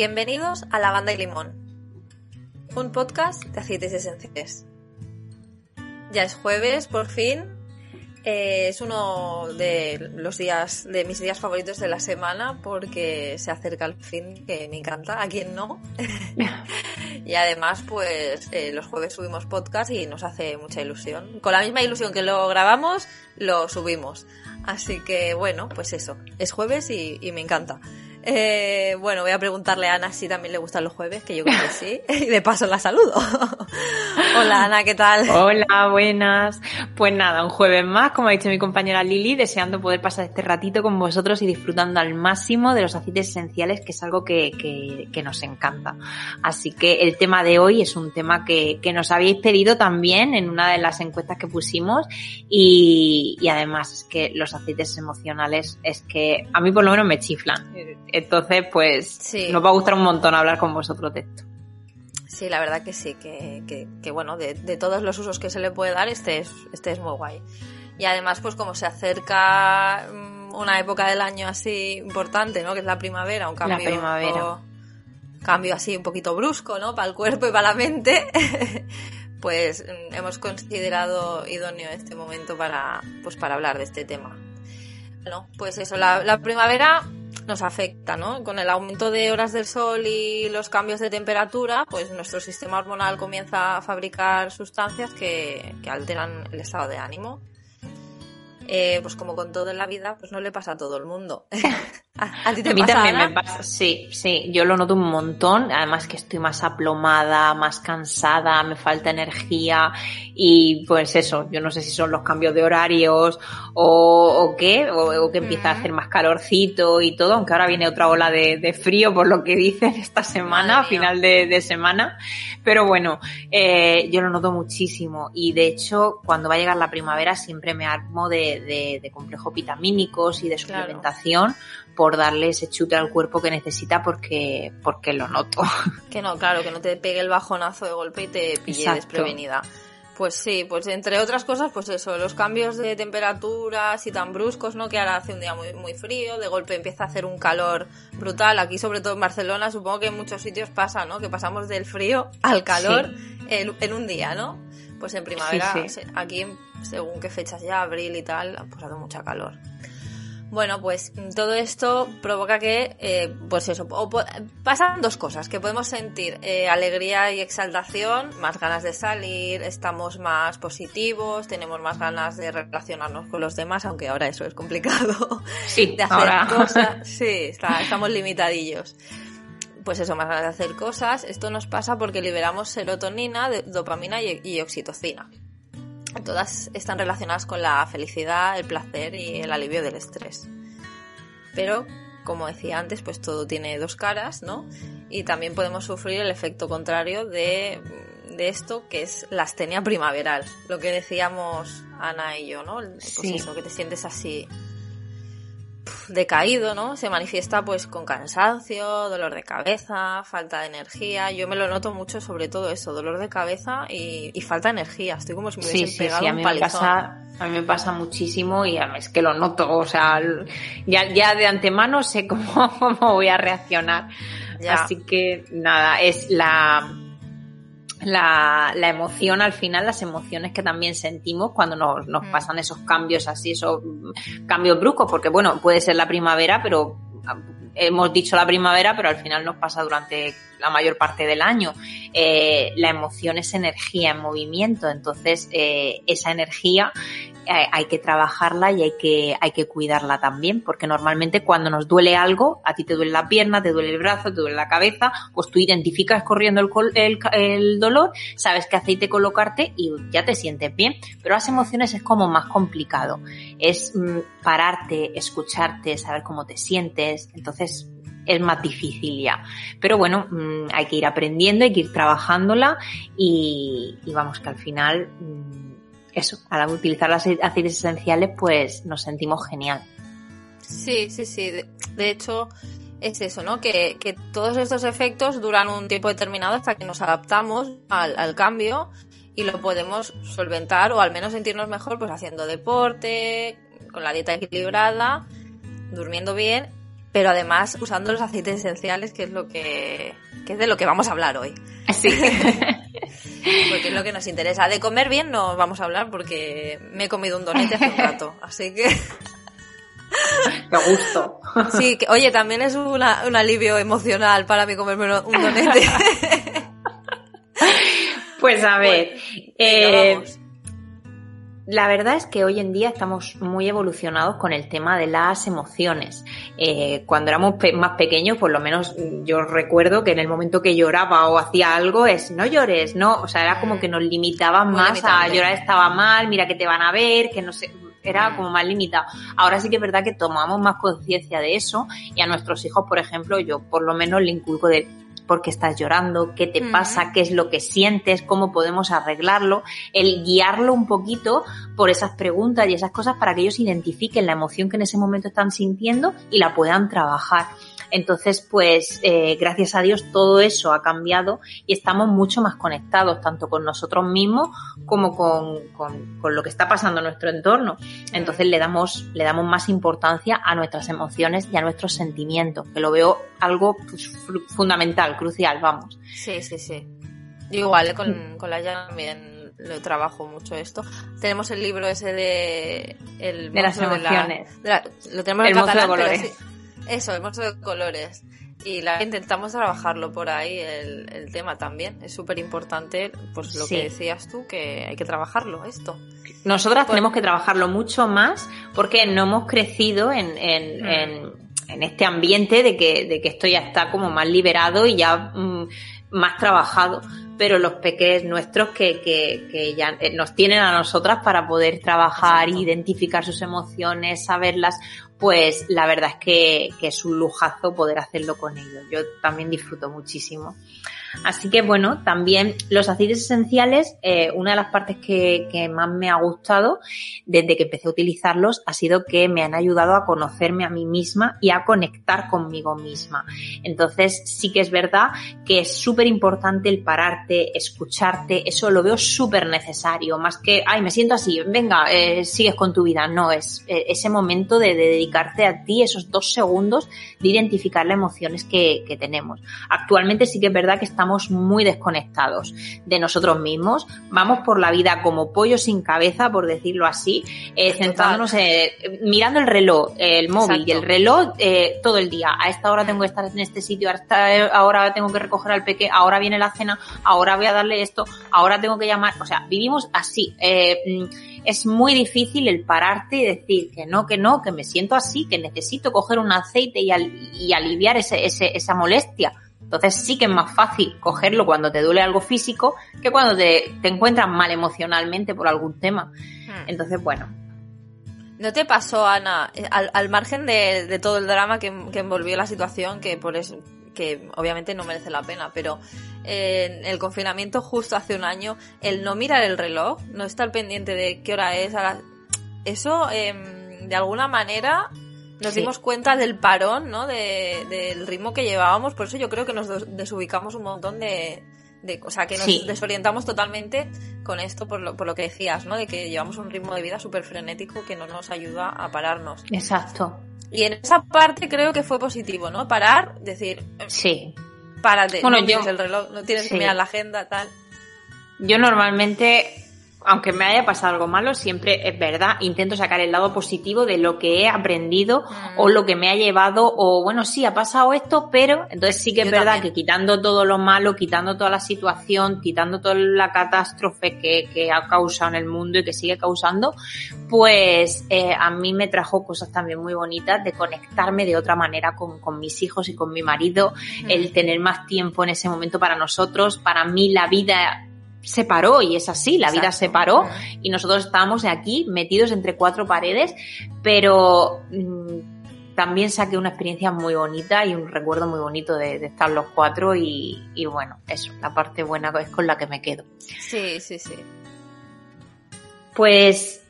Bienvenidos a Lavanda y Limón, un podcast de aceites esenciales. Ya es jueves, por fin. Eh, es uno de los días, de mis días favoritos de la semana porque se acerca el fin, que me encanta, a quien no. y además, pues eh, los jueves subimos podcast y nos hace mucha ilusión. Con la misma ilusión que lo grabamos, lo subimos. Así que bueno, pues eso, es jueves y, y me encanta. Eh, bueno, voy a preguntarle a Ana si también le gustan los jueves, que yo creo que sí. Y de paso la saludo. Hola Ana, ¿qué tal? Hola, buenas. Pues nada, un jueves más, como ha dicho mi compañera Lili, deseando poder pasar este ratito con vosotros y disfrutando al máximo de los aceites esenciales, que es algo que, que, nos encanta. Así que el tema de hoy es un tema que, que, nos habéis pedido también en una de las encuestas que pusimos y, y además es que los aceites emocionales es que a mí por lo menos me chiflan entonces, pues sí. nos va a gustar un montón hablar con vosotros de esto. Sí, la verdad que sí, que, que, que bueno, de, de, todos los usos que se le puede dar, este es, este es muy guay. Y además, pues como se acerca mm, una época del año así importante, ¿no? Que es la primavera, un cambio, la primavera. cambio así un poquito brusco, ¿no? Para el cuerpo y para la mente. pues mm, hemos considerado idóneo este momento para, pues para hablar de este tema. Bueno, pues eso, la, la primavera nos afecta, ¿no? Con el aumento de horas del sol y los cambios de temperatura, pues nuestro sistema hormonal comienza a fabricar sustancias que, que alteran el estado de ánimo. Eh, pues como con todo en la vida, pues no le pasa a todo el mundo. ¿A, ti te a mí pasa, también Ana? me pasa, sí, sí, yo lo noto un montón, además que estoy más aplomada, más cansada, me falta energía y pues eso, yo no sé si son los cambios de horarios o, o qué, o, o, que empieza mm. a hacer más calorcito y todo, aunque ahora viene otra ola de, de frío por lo que dicen esta semana, a final de, de, semana, pero bueno, eh, yo lo noto muchísimo y de hecho cuando va a llegar la primavera siempre me armo de, de, de complejos vitamínicos y de suplementación. Claro por darle ese chute al cuerpo que necesita porque, porque lo noto. Que no, claro, que no te pegue el bajonazo de golpe y te pille Exacto. desprevenida. Pues sí, pues entre otras cosas, pues eso, los cambios de temperaturas y tan bruscos, ¿no? Que ahora hace un día muy, muy frío, de golpe empieza a hacer un calor brutal. Aquí, sobre todo en Barcelona, supongo que en muchos sitios pasa, ¿no? Que pasamos del frío al calor sí. en, en, un día, ¿no? Pues en primavera, sí, sí. aquí, según qué fechas ya, abril y tal, pues hace mucha calor. Bueno, pues todo esto provoca que, eh, pues eso, o, pasan dos cosas, que podemos sentir eh, alegría y exaltación, más ganas de salir, estamos más positivos, tenemos más ganas de relacionarnos con los demás, aunque ahora eso es complicado, sí, de hacer ahora. cosas, sí, está, estamos limitadillos. Pues eso, más ganas de hacer cosas, esto nos pasa porque liberamos serotonina, dopamina y, y oxitocina todas están relacionadas con la felicidad, el placer y el alivio del estrés. Pero, como decía antes, pues todo tiene dos caras, ¿no? Y también podemos sufrir el efecto contrario de, de esto, que es la astenia primaveral. Lo que decíamos Ana y yo, ¿no? Pues sí. eso, que te sientes así decaído, ¿no? Se manifiesta pues con cansancio, dolor de cabeza, falta de energía. Yo me lo noto mucho sobre todo eso, dolor de cabeza y, y falta de energía. Estoy como si me hubiesen sí, sí, pegado sí, a un mí palizón. Me pasa, a mí me pasa muchísimo y es que lo noto, o sea, ya, ya de antemano sé cómo, cómo voy a reaccionar. Ya. Así que nada, es la la, la, emoción al final, las emociones que también sentimos cuando nos, nos mm. pasan esos cambios así, esos cambios bruscos, porque bueno, puede ser la primavera, pero hemos dicho la primavera, pero al final nos pasa durante la mayor parte del año. Eh, la emoción es energía en movimiento, entonces eh, esa energía hay que trabajarla y hay que, hay que cuidarla también, porque normalmente cuando nos duele algo, a ti te duele la pierna, te duele el brazo, te duele la cabeza, pues tú identificas corriendo el, el, el dolor, sabes qué aceite colocarte y ya te sientes bien. Pero las emociones es como más complicado. Es mm, pararte, escucharte, saber cómo te sientes. Entonces, es más difícil ya. Pero bueno, mmm, hay que ir aprendiendo, hay que ir trabajándola y, y vamos que al final, mmm, eso, al utilizar las aceites esenciales, pues nos sentimos genial. Sí, sí, sí. De, hecho, es eso, ¿no? Que, que, todos estos efectos duran un tiempo determinado hasta que nos adaptamos al cambio y lo podemos solventar o al menos sentirnos mejor pues haciendo deporte, con la dieta equilibrada, durmiendo bien pero además usando los aceites esenciales, que es lo que, que es de lo que vamos a hablar hoy. Sí. porque es lo que nos interesa. De comer bien no vamos a hablar porque me he comido un donete hace un rato, así que... Me gusto. Sí, que, oye, también es un alivio emocional para mí comerme un donete. Pues a ver, eh, la verdad es que hoy en día estamos muy evolucionados con el tema de las emociones. Eh, cuando éramos más pequeños, por lo menos yo recuerdo que en el momento que lloraba o hacía algo es no llores, no, o sea, era como que nos limitaban más a llorar estaba mal, mira que te van a ver, que no sé, era como más limitado. Ahora sí que es verdad que tomamos más conciencia de eso y a nuestros hijos, por ejemplo, yo por lo menos le inculco de por qué estás llorando, qué te pasa, qué es lo que sientes, cómo podemos arreglarlo, el guiarlo un poquito por esas preguntas y esas cosas para que ellos identifiquen la emoción que en ese momento están sintiendo y la puedan trabajar. Entonces, pues eh, gracias a Dios todo eso ha cambiado y estamos mucho más conectados, tanto con nosotros mismos como con, con, lo que está pasando en nuestro entorno. Entonces le damos, le damos más importancia a nuestras emociones y a nuestros sentimientos, que lo veo algo pues, fundamental, crucial, vamos. Sí, sí, sí. igual, con, con la ya también lo trabajo mucho esto. Tenemos el libro ese de... El de las emociones. lo tenemos en catalán, eso, el monstruo de colores. Y la, intentamos trabajarlo por ahí, el, tema también. Es súper importante, pues lo que decías tú, que hay que trabajarlo, esto. Nosotras pues tenemos que trabajarlo mucho más porque no hemos crecido en, en, mm. en, este ambiente de que, de que esto ya está como más liberado y ya mm, más trabajado pero los peques nuestros que, que, que, ya eh, nos tienen a nosotras para poder trabajar, identificar sus emociones, saberlas, pues la verdad es que, que es un lujazo poder hacerlo con ellos. Yo también disfruto muchísimo. Así que bueno, también los aceites esenciales, eh, una de las partes que, que, más me ha gustado desde que empecé a utilizarlos ha sido que me han ayudado a conocerme a mí misma y a conectar conmigo misma. Entonces sí que es verdad que es súper importante el pararte, escucharte, eso lo veo súper necesario, más que, ay, me siento así, venga, eh, sigues con tu vida. No, es eh, ese momento de, de, dedicarte a ti, esos dos segundos de identificar las emociones que, que tenemos. Actualmente sí que es verdad que estamos muy desconectados de nosotros mismos, vamos por la vida como pollo sin cabeza, por decirlo así, eh, centrándonos en, mirando el reloj, el móvil y el reloj eh, todo el día. A esta hora tengo que estar en este sitio, a esta hora tengo que recoger al peque, ahora viene la cena, ahora voy a darle esto, ahora tengo que llamar, o sea, vivimos así. Eh, mm, es muy difícil el pararte y decir que no, que no, que me siento así, que necesito coger un aceite y, y aliviar ese, ese, esa molestia entonces sí que es más fácil cogerlo cuando te duele algo físico que cuando te, te encuentras mal emocionalmente por algún tema. Hmm. Entonces, bueno. ¿No te pasó, Ana, eh, al, margen de, todo el drama que, envolvió la situación, que por eso, que obviamente no merece la pena, pero en el confinamiento justo hace un año, el no mirar el reloj, no estar pendiente de qué hora es, eso em, de alguna manera nos dimos cuenta del parón, ¿no? De, del ritmo que llevábamos, por eso yo creo que nos desubicamos un montón de, de o sea, que nos desorientamos totalmente con esto por lo, por lo que decías, ¿no? De que llevamos un ritmo de vida súper frenético que no nos ayuda a pararnos. Exacto. Y en esa parte creo que fue positivo, ¿no? Parar, decir, sí. Párate, bueno, no tienes el reloj, no tienes que mirar la agenda, tal. Yo normalmente aunque me haya pasado algo malo, siempre es verdad, intento sacar el lado positivo de lo que he aprendido o lo que me ha llevado, o bueno, sí, ha pasado esto, pero entonces sí que es verdad que quitando todo lo malo, quitando toda la situación, quitando toda la catástrofe que, que ha causado en el mundo y que sigue causando, pues eh, a mí me trajo cosas también muy bonitas de conectarme de otra manera con, con mis hijos y con mi marido, el tener más tiempo en ese momento para nosotros, para mí la vida se paró y es así, la vida se paró y nosotros estábamos aquí metidos entre cuatro paredes, pero mm, también saqué una experiencia muy bonita y un recuerdo muy bonito de, estar los cuatro y, y, bueno, eso, la parte buena es con la que me quedo. Sí, sí, sí. Pues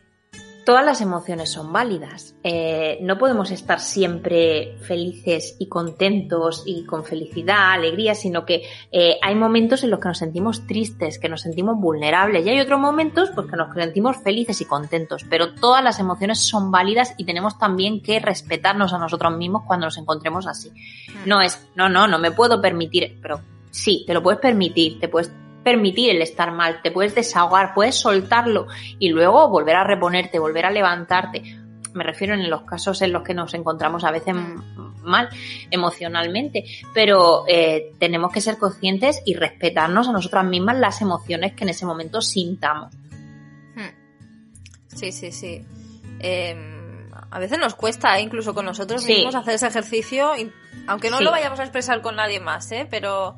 todas las emociones son válidas. Eh, no podemos estar siempre felices y contentos y con felicidad, alegría, sino que eh, hay momentos en los que nos sentimos tristes, que nos sentimos vulnerables y hay otros momentos pues, que nos sentimos felices y contentos. Pero todas las emociones son válidas y tenemos también que respetarnos a nosotros mismos cuando nos encontremos así. No es, no, no, no me puedo permitir, pero sí, te lo puedes permitir, te puedes permitir el estar mal, te puedes desahogar, puedes soltarlo y luego volver a reponerte, volver a levantarte. Me refiero en los casos en los que nos encontramos a veces mal emocionalmente, pero eh, tenemos que ser conscientes y respetarnos a nosotras mismas las emociones que en ese momento sintamos. Hmm. Sí, sí, sí. Em, a veces nos cuesta, ¿eh? incluso con nosotros mismos, hacer ese ejercicio, aunque no lo vayamos a expresar con nadie más, ¿eh? pero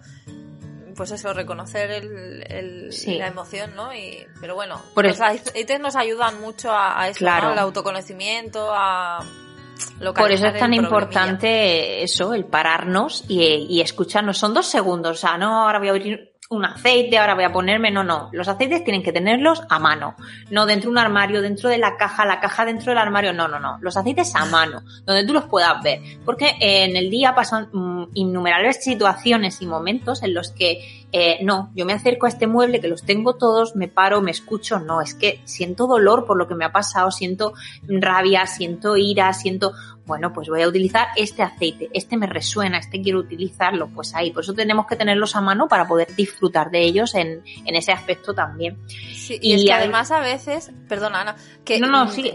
pues eso, reconocer el, la emoción, ¿no? Y, pero bueno, Por los ITs nos ayudan mucho a, eso, al autoconocimiento, a Por eso es tan importante eso, el pararnos y, y, escucharnos. Son dos segundos, o sea, no, ahora voy a abrir un aceite, ahora voy a ponerme, no, no. Los aceites tienen que tenerlos a mano, no dentro de un armario, dentro de la caja, la caja dentro del armario, no, no, no. Los aceites a mano, donde tú los puedas ver. Porque en el día pasan innumerables situaciones y momentos en los que eh, no, yo me acerco a este mueble que los tengo todos, me paro, me escucho, no, es que siento dolor por lo que me ha pasado, siento rabia, siento ira, siento, bueno, pues voy a utilizar este aceite, este me resuena, este quiero utilizarlo, pues ahí, por eso tenemos que tenerlos a mano para poder disfrutar de ellos en, en ese aspecto también. Sí, y, es que además a veces, perdona Ana, que... No, no, sí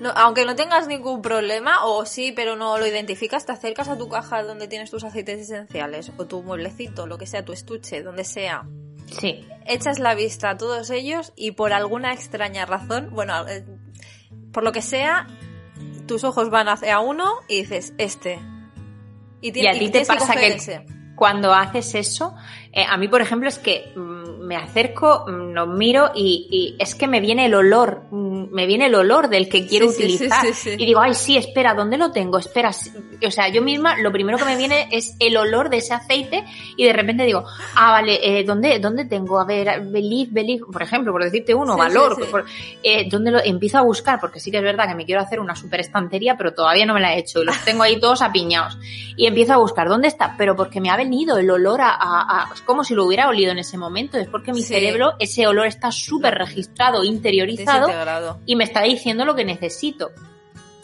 no, aunque no tengas ningún problema, o sí, pero no lo identificas, te acercas a tu caja donde tienes tus aceites esenciales, o tu mueblecito, lo que sea, tu estuche, donde sea. Sí. Echas la vista a todos ellos y por alguna extraña razón, bueno, eh, por lo que sea, tus ojos van hacia uno y dices, este. Y, a ti te pasa que, cuando haces eso, eh, a mí, por ejemplo, es que mm, me acerco, mm, lo miro y, es que me viene el olor, mm, me viene el olor del que quiero utilizar. y digo, ay, sí, espera, ¿dónde lo tengo? Espera. O sea, yo misma, lo primero que me viene es el olor de ese aceite y de repente digo, ah, vale, eh, ¿dónde, ¿dónde tengo? A ver, Believe, Believe, por ejemplo, por decirte uno, valor. eh, ¿Dónde lo empiezo a buscar? Porque sí que es verdad que me quiero hacer una super estantería, pero todavía no me la he hecho y los tengo ahí todos apiñados. Y empiezo a buscar, ¿dónde está? Pero porque me ha venido el olor a como si lo hubiera olido en ese momento, es porque mi cerebro, ese olor está súper registrado, interiorizado y me está diciendo lo que necesito.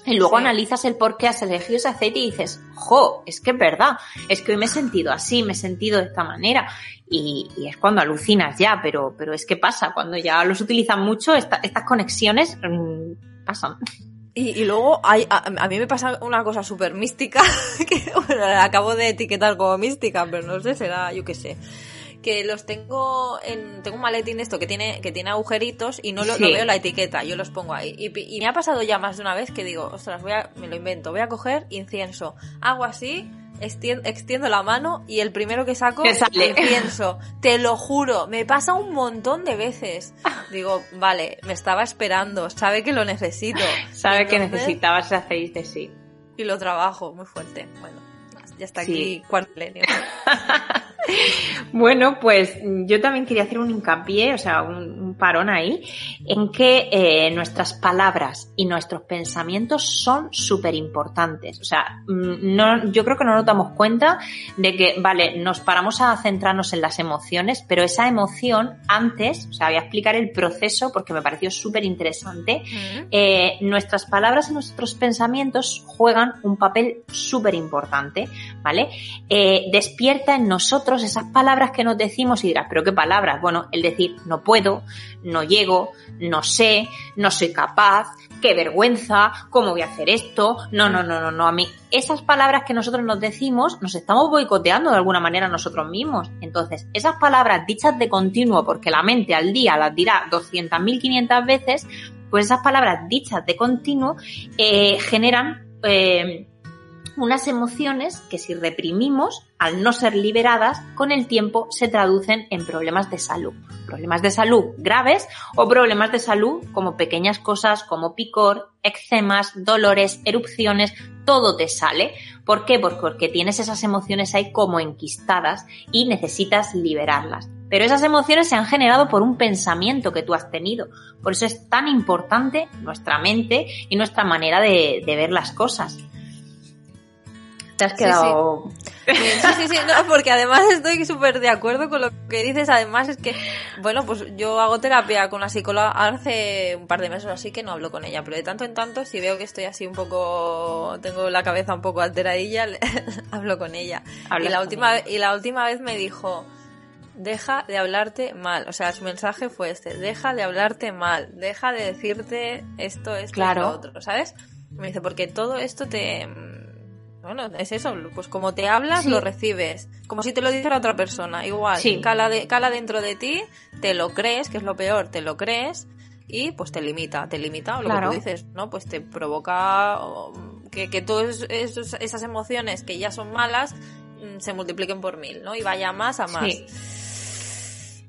Y luego analizas el por qué has elegido ese aceite y dices, jo, es que es verdad, es que hoy me he sentido así, me he sentido de esta manera. Y, es cuando alucinas ya, pero, pero es que pasa, cuando ya los utilizan mucho, estas conexiones mm, pasan. Y, luego hay, a, mí me pasa una cosa súper mística, que bueno, la acabo de etiquetar como mística, pero no sé, será, yo qué sé. Que los tengo en, tengo un maletín esto que tiene, que tiene agujeritos y no, lo, veo la etiqueta, yo los pongo ahí. Y, y, me ha pasado ya más de una vez que digo, ostras, voy a, me lo invento, voy a coger incienso, hago así, extiendo, la mano y el primero que saco pienso, te lo juro, me pasa un montón de veces. Digo, vale, me estaba esperando, sabe que lo necesito. Sabe que necesitabas aceite, sí. Y lo trabajo muy fuerte. Bueno, ya está aquí cuarto bueno, pues yo también quería hacer un hincapié, o sea, un, parón ahí, en que eh, nuestras palabras y nuestros pensamientos son súper importantes. O sea, mm, no, yo creo que no nos damos cuenta de que, vale, nos paramos a centrarnos en las emociones, pero esa emoción antes, o sea, voy a explicar el proceso porque me pareció súper interesante. Eh, nuestras palabras y nuestros pensamientos juegan un papel súper importante, ¿vale? Eh, despierta en nosotros esas palabras que nos decimos y dirás, pero qué palabras. Bueno, el decir no puedo, no llego, no sé, no soy capaz, qué vergüenza, cómo voy a hacer esto, no, no, no, no, no, a mí esas palabras que nosotros nos decimos nos estamos boicoteando de alguna manera nosotros mismos. Entonces, esas palabras dichas de continuo, porque la mente al día las dirá 200.000, 500 veces, pues esas palabras dichas de continuo eh, generan eh, unas emociones que si reprimimos, al no ser liberadas, con el tiempo se traducen en problemas de salud. Problemas de salud graves o problemas de salud como pequeñas cosas como picor, eczemas, dolores, erupciones, todo te sale. ¿Por qué? Porque tienes esas emociones ahí como enquistadas y necesitas liberarlas. Pero esas emociones se han generado por un pensamiento que tú has tenido. Por eso es tan importante nuestra mente y nuestra manera de, ver las cosas. Te has quedado. Sí, sí, sí, no, porque además estoy súper de acuerdo con lo que dices. Además, es que, bueno, pues yo hago terapia con la psicóloga hace un par de meses así que no hablo con ella, pero de tanto en tanto, si veo que estoy así un poco, tengo la cabeza un poco alteradilla, hablo con ella. Y la, última, y la última vez me dijo, deja de hablarte mal. O sea, su mensaje fue este, deja de hablarte mal, deja de decirte esto, esto, claro. lo otro, ¿sabes? Me dice, porque todo esto te... Bueno, es eso, pues como te hablas, lo recibes. Como si te lo dijera otra persona. Igual, cala, de, cala dentro de ti, te lo crees, que es lo peor, te lo crees y pues te limita, te limita lo que tú dices, ¿no? Pues te provoca que, que todas esas emociones que ya son malas mm, se multipliquen por mil, ¿no? Y vaya más a más.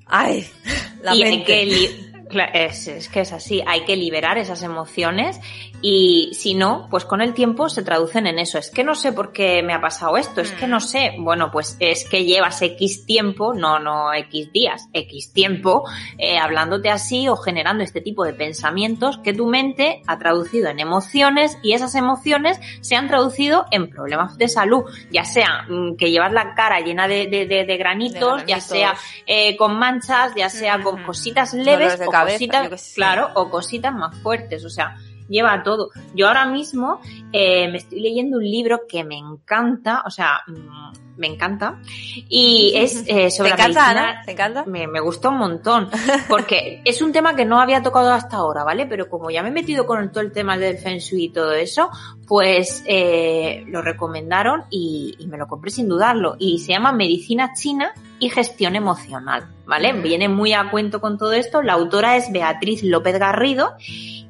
Ay, la mente. que es, es, que es así, hay que liberar esas emociones y si no, pues con el tiempo se traducen en eso. Es que no sé por qué me ha pasado esto, es que no mm. sé. Bueno, pues es que llevas X tiempo, no, no X días, X tiempo, eh, hablándote así o generando este tipo de pensamientos que tu mente ha traducido en emociones y esas emociones se han traducido en problemas de salud, ya sea mm, que llevas la cara llena de, de, de, granitos, ya sea eh, con manchas, ya sea con cositas leves cositas, claro, o cositas más fuertes, o sea, lleva todo. Yo ahora mismo eh, me estoy leyendo un libro que me encanta, o sea, mm, me encanta, y es eh, sobre ¿Te encanta, ¿Te encanta? Me, me gusta un montón, porque es un tema que no había tocado hasta ahora, ¿vale? Pero como ya me he metido con todo el tema del Feng Shui y todo eso, pues eh, lo recomendaron y, y me lo compré sin dudarlo. Y se llama Medicina China y Gestión Emocional, ¿vale? Viene muy a cuento con todo esto. La autora es Beatriz López Garrido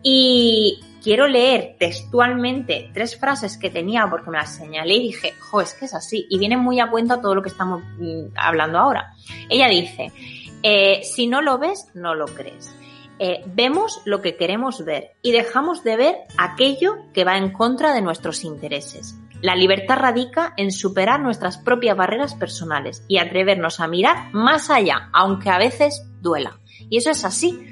y quiero leer textualmente tres frases que tenía porque me las señalé y dije, jo, es que es así. Y viene muy a cuenta todo lo que estamos mm, hablando ahora. Ella dice, eh, si no lo ves, no lo crees. Eh, vemos lo que queremos ver y dejamos de ver aquello que va en contra de nuestros intereses. La libertad radica en superar nuestras propias barreras personales y atrevernos a mirar más allá, aunque a veces duela. Y eso es así.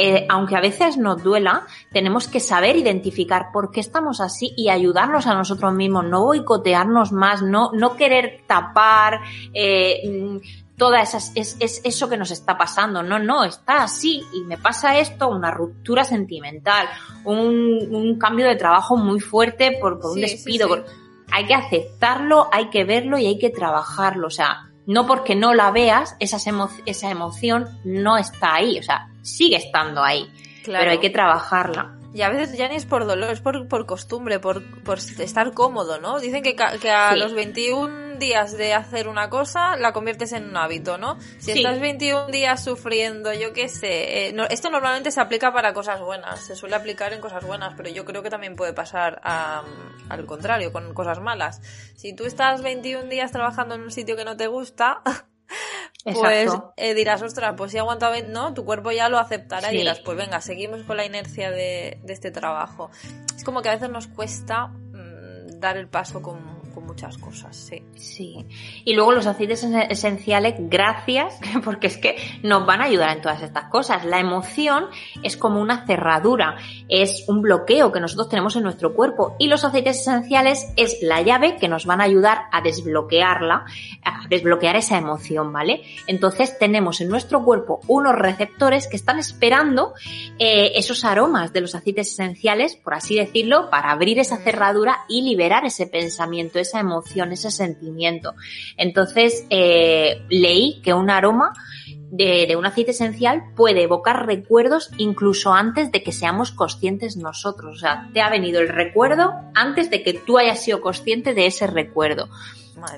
Eh, aunque a veces nos duela, tenemos que saber identificar por qué estamos así y ayudarnos a nosotros mismos, no boicotearnos más, no, no querer tapar eh, toda esas, es, eso que nos está pasando. No, no, está así y me pasa esto, una ruptura sentimental, un, cambio de trabajo muy fuerte por, un despido. hay que aceptarlo, hay que verlo y hay que trabajarlo. O sea, no porque no la veas, esa, esa emoción no está ahí, o sea, sigue estando ahí, pero hay que trabajarla. Y a veces ya ni es por dolor, es por, por costumbre, por, por estar cómodo, ¿no? Dicen que, que a los 21 días de hacer una cosa la conviertes en un hábito, ¿no? Si estás 21 días sufriendo, yo qué sé, eh, esto normalmente se aplica para cosas buenas, se suele aplicar en cosas buenas, pero yo creo que también puede pasar al contrario, con cosas malas. Si tú estás 21 días trabajando en un sitio que no te gusta, pues eh, dirás, ostras, pues si aguanta, no, tu cuerpo ya lo aceptará y dirás, pues venga, seguimos con la inercia de, este trabajo. Es como que a veces nos cuesta mm, dar el paso con muchas cosas, sí. Sí. Y luego los aceites esenciales, gracias, porque es que nos van a ayudar en todas estas cosas. La emoción es como una cerradura, es un bloqueo que nosotros tenemos en nuestro cuerpo y los aceites esenciales es la llave que nos van a ayudar a desbloquearla, a desbloquear esa emoción, ¿vale? Entonces tenemos en nuestro cuerpo unos receptores que están esperando eh, esos aromas de los aceites esenciales, por así decirlo, para abrir esa cerradura y liberar ese pensamiento, esa emoción, ese sentimiento. Entonces, eh, leí que un aroma de, un aceite esencial puede evocar recuerdos incluso antes de que seamos conscientes nosotros. O sea, te ha venido el recuerdo antes de que tú hayas sido consciente de ese recuerdo.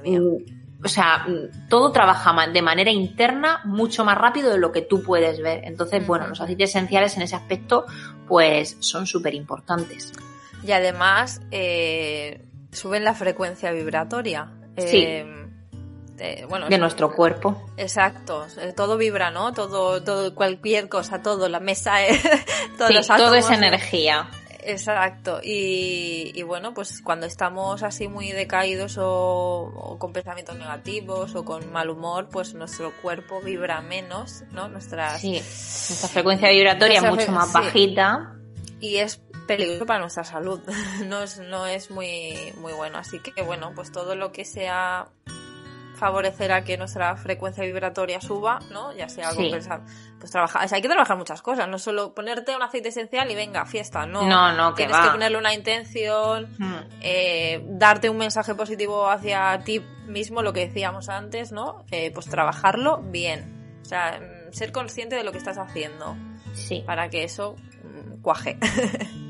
Mm, o sea, mm, todo trabaja de manera interna mucho más rápido de lo que tú puedes ver. Entonces, bueno, los aceites esenciales en ese aspecto, pues son súper importantes. Y además, eh, suben la frecuencia vibratoria. Sí. Eh, bueno, de nuestro cuerpo. Exacto, eh, todo vibra, ¿no? Todo, todo, cualquier cosa, todo, la mesa, todo, todo es energía. Exacto. Y, bueno, pues cuando estamos así muy decaídos o, con pensamientos negativos o con mal humor, pues nuestro cuerpo vibra menos, ¿no? Nuestra, sí, nuestra frecuencia vibratoria es mucho más bajita. Y es peligroso para nuestra salud. no es, no es muy, muy bueno. Así que bueno, pues todo lo que sea favorecer que nuestra frecuencia vibratoria suba, ¿no? Ya sea compensar, pues trabajar, o sea, hay que trabajar muchas cosas, no solo ponerte un aceite esencial y venga, fiesta, no. No, no, que Tienes que ponerle una intención, hmm. eh, darte un mensaje positivo hacia ti mismo, lo que decíamos antes, ¿no? Eh, pues trabajarlo bien. O sea, mm, ser consciente de lo que estás haciendo. Sí. Para que eso mm, cuaje.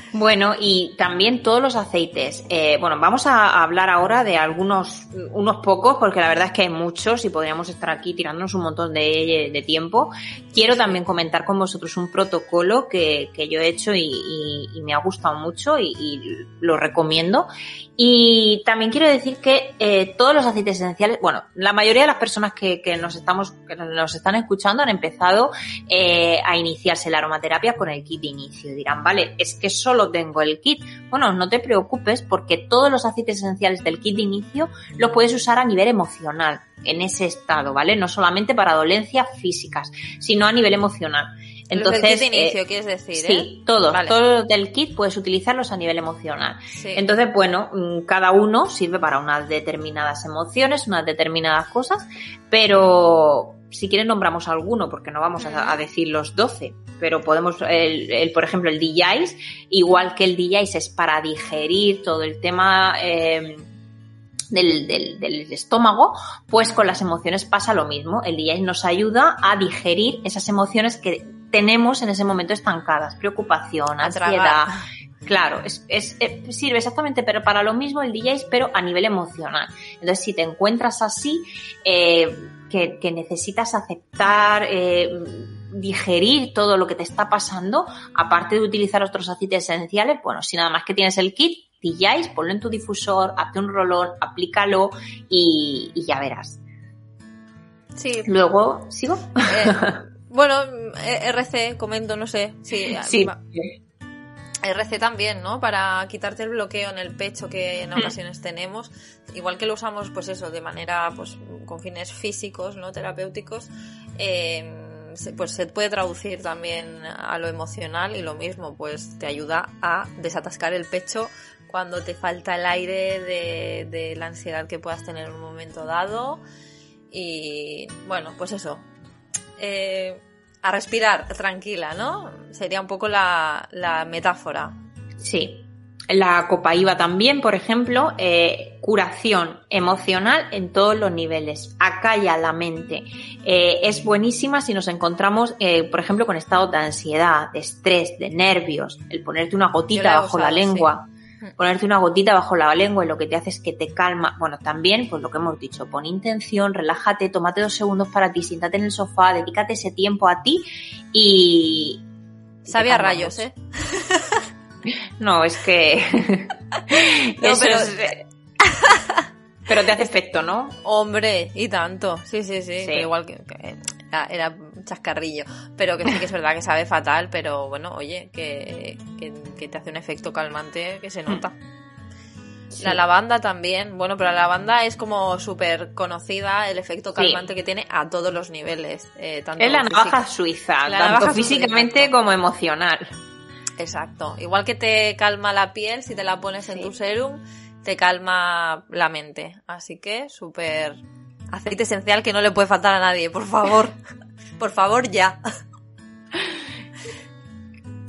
Bueno, y también todos los aceites. Eh, bueno, vamos a hablar ahora de algunos, unos pocos, porque la verdad es que hay muchos y podríamos estar aquí tirándonos un montón de, tiempo. Quiero también comentar con vosotros un protocolo que, que yo he hecho y, y, me ha gustado mucho y, y, lo recomiendo. Y también quiero decir que eh, todos los aceites esenciales, bueno, la mayoría de las personas que, que nos estamos, que nos están escuchando han empezado eh, a iniciarse la aromaterapia con el kit de inicio. Dirán, vale, es que solo tengo el kit. Bueno, no te preocupes porque todos los aceites esenciales del kit de inicio los puedes usar a nivel emocional, en ese estado, ¿vale? No solamente para dolencias físicas, sino a nivel emocional. Entonces, el kit de inicio, eh, quieres decir, Sí, ¿eh? todos, todos del kit puedes utilizarlos a nivel emocional. Entonces, bueno, mm, cada uno sirve para unas determinadas emociones, unas determinadas cosas, pero si quieres nombramos alguno, porque no vamos a, decir los 12, pero podemos, el, por ejemplo, el DJs, igual que el DJs es para digerir todo el tema eh, del, del, estómago, pues con las emociones pasa lo mismo. El DJs nos ayuda a digerir esas emociones que tenemos en ese momento estancadas, preocupación, ansiedad. Claro, es, es, eh, sirve exactamente pero para lo mismo el DJs, pero a nivel emocional. Entonces, si te encuentras así, eh, que, necesitas aceptar, eh, digerir todo lo que te está pasando, aparte de utilizar otros aceites esenciales, bueno, si nada más que tienes el kit, pilláis, ponlo en tu difusor, hazte un rolón, aplícalo y, ya verás. Sí. Luego, ¿sigo? Eh, bueno, RC, comento, no sé. Sí. sí. RC también, ¿no? Para quitarte el bloqueo en el pecho que en mm. ocasiones tenemos. Igual que lo usamos, pues eso, de manera, pues, con fines físicos, ¿no? Terapéuticos. Eh, pues se puede traducir también a lo emocional y lo mismo, pues te ayuda a desatascar el pecho cuando te falta el aire de, de la ansiedad que puedas tener en un momento dado. Y bueno, pues eso. Eh, a respirar tranquila, ¿no? Sería un poco la, metáfora. Sí. La copa IVA también, por ejemplo, eh, curación emocional en todos los niveles. Acalla la mente. Eh, es buenísima si nos encontramos, eh, por ejemplo, con estados de ansiedad, de estrés, de nervios. El ponerte una gotita bajo la lengua ponerte una gotita bajo la lengua y lo que te hace es que te calma. Bueno, también, pues lo que hemos dicho, pon intención, relájate, tómate dos segundos para ti, siéntate en el sofá, dedícate ese tiempo a ti y... Sabe a rayos, ¿eh? No, es que... no, pero... pero te hace efecto, ¿no? Hombre, y tanto. Sí, sí, sí. igual que, era un chascarrillo. Pero que sí que es verdad que sabe fatal, pero bueno, oye, que, que, te hace un efecto calmante que se nota. La lavanda también, bueno, pero la lavanda es como súper conocida el efecto calmante que tiene a todos los niveles. Eh, tanto es la navaja suiza, tanto físicamente como emocional. Exacto. Igual que te calma la piel si te la pones en tu serum, te calma la mente. Así que súper aceite esencial que no le puede faltar a nadie, por favor. por favor, ya.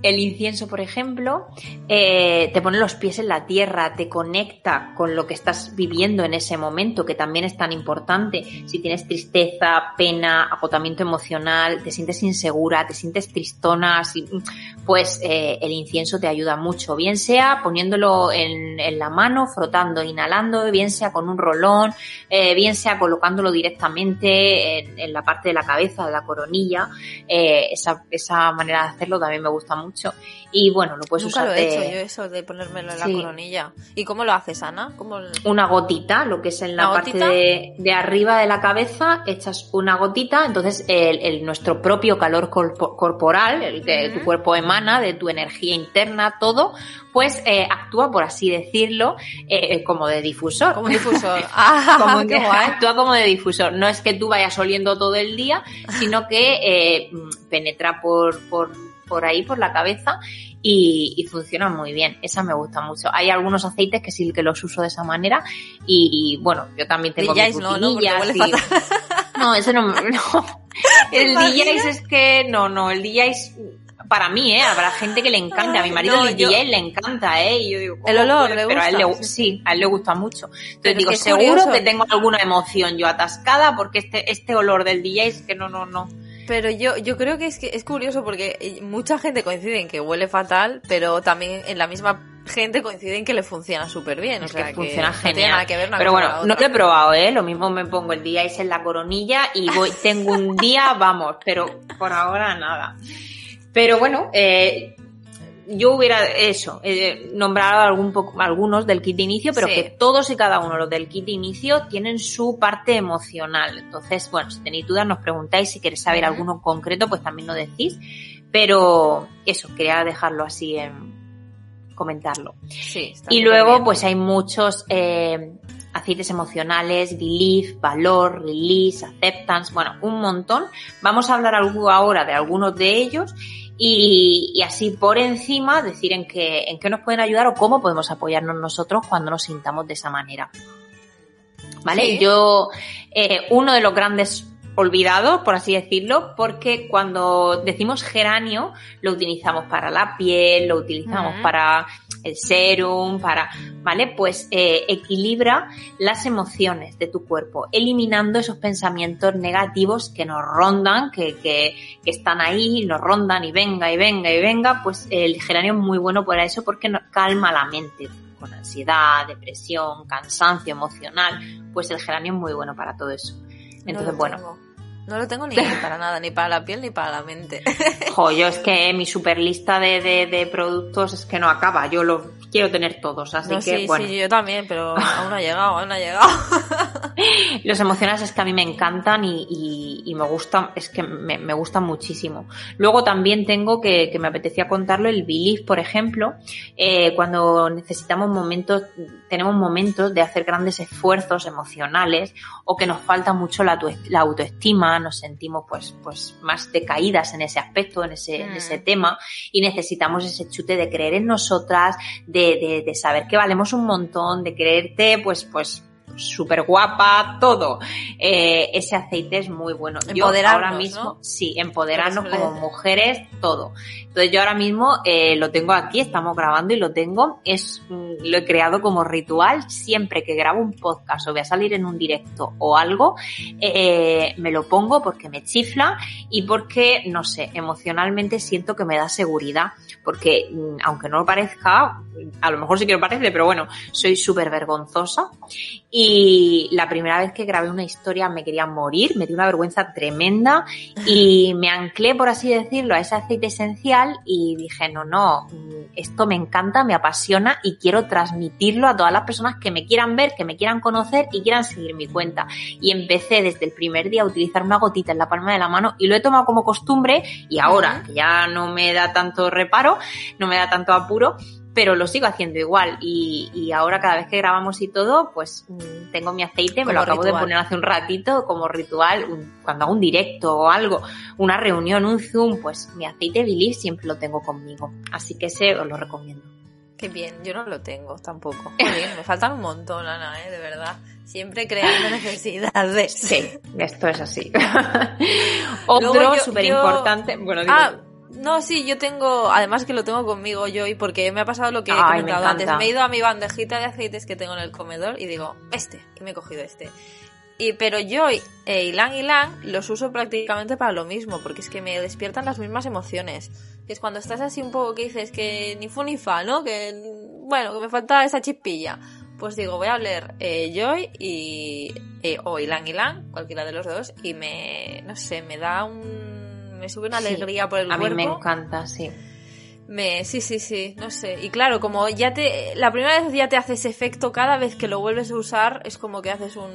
El incienso, por ejemplo, eh, te pone los pies en la tierra, te conecta con lo que estás viviendo en ese momento, que también es tan importante. Si tienes tristeza, pena, agotamiento emocional, te sientes insegura, te sientes tristona, pues eh, el incienso te ayuda mucho. Bien sea poniéndolo en, la mano, frotando, inhalando, bien sea con un rolón, eh, bien sea colocándolo directamente en, la parte de la cabeza, de la coronilla. esa, esa manera de hacerlo también me gusta mucho mucho. Y bueno, lo puedes Nunca usar lo he de- hecho yo eso de ponérmelo en la coronilla. ¿Y cómo lo haces, Ana? ¿Cómo el- una gotita, lo que es en la ¿Una parte de, de arriba de la cabeza, echas una gotita, entonces el, el- nuestro propio calor corpo- corporal, el que tu cuerpo emana, de tu energía interna, todo, pues eh, actúa, por así decirlo, eh, como de difusor. Como difusor. ¡Ah, Como qué que guay! actúa como de difusor. No es que tú vayas oliendo todo el día, sino que eh, mm, penetra por, por, por ahí, por la cabeza y, y funciona muy bien. Esa me gusta mucho. Hay algunos aceites que sí que los uso de esa manera y, bueno, yo también tengo mis no, ¿no? Y-. No, ese no. no. El? DJs es que no, no, el DJs para mí, ¿eh? Habrá gente que le encanta. A mi marido no, el yo- DJ le encanta, ¿eh? Y yo digo, El ¿cómo olor, puede? ¿le Pero a él le, gusta? sí, a él le gusta mucho. Entonces Pero digo, seguro curioso. que tengo alguna emoción yo atascada porque este, este olor del DJ es que no, no, no. Pero yo, yo creo que es que es curioso porque mucha gente coincide en que huele fatal, pero también en la misma gente coincide en que le funciona súper bien. Es o sea, que funciona no tiene genial. nada que ver una Pero bueno, no lo he probado, ¿eh? Lo mismo me pongo el DJs en la coronilla y voy, tengo un día, vamos, pero por ahora nada. Pero bueno, eh, yo hubiera eso, eh, nombrado algún algunos del kit de inicio, pero Sí. que todos y cada uno los del kit de inicio tienen su parte emocional. Entonces, bueno, si tenéis dudas, nos preguntáis si queréis saber alguno en concreto, pues también lo decís. Pero eso, quería dejarlo así en comentarlo. Sí, está Y luego, bien. pues hay muchos eh, aceites emocionales, belief, valor, release, acceptance, bueno, un montón. Vamos a hablar algo ahora de algunos de ellos y, y así por encima decir en qué, en qué nos pueden ayudar o cómo podemos apoyarnos nosotros cuando nos sintamos de esa manera. ¿Vale? Sí. Yo, eh, uno de los grandes olvidados, por así decirlo, porque cuando decimos geranio lo utilizamos para la piel, lo utilizamos para el serum, para, ¿vale? Pues eh, equilibra las emociones de tu cuerpo, eliminando esos pensamientos negativos que nos rondan, que, que, que están ahí, nos rondan y venga y venga y venga, pues el geranio es muy bueno para eso porque nos calma la mente con ansiedad, depresión, cansancio emocional, pues el geranio es muy bueno para todo eso. Entonces, bueno. No lo tengo ni para nada, ni para la piel ni para la mente. jo, es que mi super lista de, de, productos es que no acaba, yo los quiero tener todos, así No, que sí, bueno. sí, yo también, pero aún no ha llegado, aún no ha llegado. Los emocionales es que a mí me encantan y, y- y me gustan, es que me, me gustan muchísimo. Luego también tengo que, que me apetecía contarlo, el belief, por ejemplo, eh, cuando necesitamos momentos, tenemos momentos de hacer grandes esfuerzos emocionales o que nos falta mucho la, auto- la autoestima, nos sentimos pues, pues más decaídas en ese aspecto, en ese, en Mm. ese tema y necesitamos ese chute de creer en nosotras, de, de, de saber que valemos un montón, de creerte pues, pues súper guapa, todo. Eh, ese aceite es muy bueno. Yo Empoderarnos, ahora mismo, ¿no? sí, empoderarnos como mujeres, todo. Entonces yo ahora mismo eh, lo tengo aquí, estamos grabando y lo tengo, es mm, lo he creado como ritual, siempre que grabo un podcast o voy a salir en un directo o algo, eh, me lo pongo porque me chifla y porque, no sé, emocionalmente siento que me da seguridad, porque mm, aunque no lo parezca, a lo mejor sí que lo parece, pero bueno, soy súper vergonzosa y la primera vez que grabé una historia me quería morir, me dio una vergüenza tremenda y me anclé, por así decirlo, a ese aceite esencial y dije, no, no, mm, esto me encanta, me apasiona y quiero transmitirlo a todas las personas que me quieran ver, que me quieran conocer y quieran seguir mi cuenta. Y empecé desde el primer día a utilizar una gotita en la palma de la mano y lo he tomado como costumbre y ahora, que ya no me da tanto reparo, no me da tanto apuro, pero lo sigo haciendo igual y, y ahora cada vez que grabamos y todo, pues mm, tengo mi aceite, me Como lo acabo de poner hace un ratito como ritual, un- cuando hago un directo o algo, una reunión, un Zoom, pues mi aceite Believe siempre lo tengo conmigo, así que ese os lo recomiendo. Qué bien, yo no lo tengo tampoco. Muy bien, me faltan un montón, Ana, ¿eh? de verdad. Siempre creando necesidades. Sí, esto es así. Otro súper yo- importante, bueno, digo, Ah, no, sí, yo tengo, además que lo tengo conmigo yo y porque me ha pasado lo que he Ay, me comentado antes. Me he ido a mi bandejita de aceites que tengo en el comedor y digo, este, y me he cogido este. Y, pero yo e Ilan Ilan los uso prácticamente para lo mismo, porque es que me despiertan las mismas emociones. Que es cuando estás así un poco que dices que ni fu ni fa, ¿no? Que, bueno, que me falta esa chispilla. Pues digo, voy a leer eh, Joy y, eh, o Ilan Ilan, cualquiera de los dos, y me, no sé, me da un, me sube una Sí, alegría por el a mí cuerpo. me encanta, sí. Me, sí, sí, sí, no sé. Y claro, como ya te, la primera vez ya te hace ese efecto, cada vez que lo vuelves a usar es como que haces un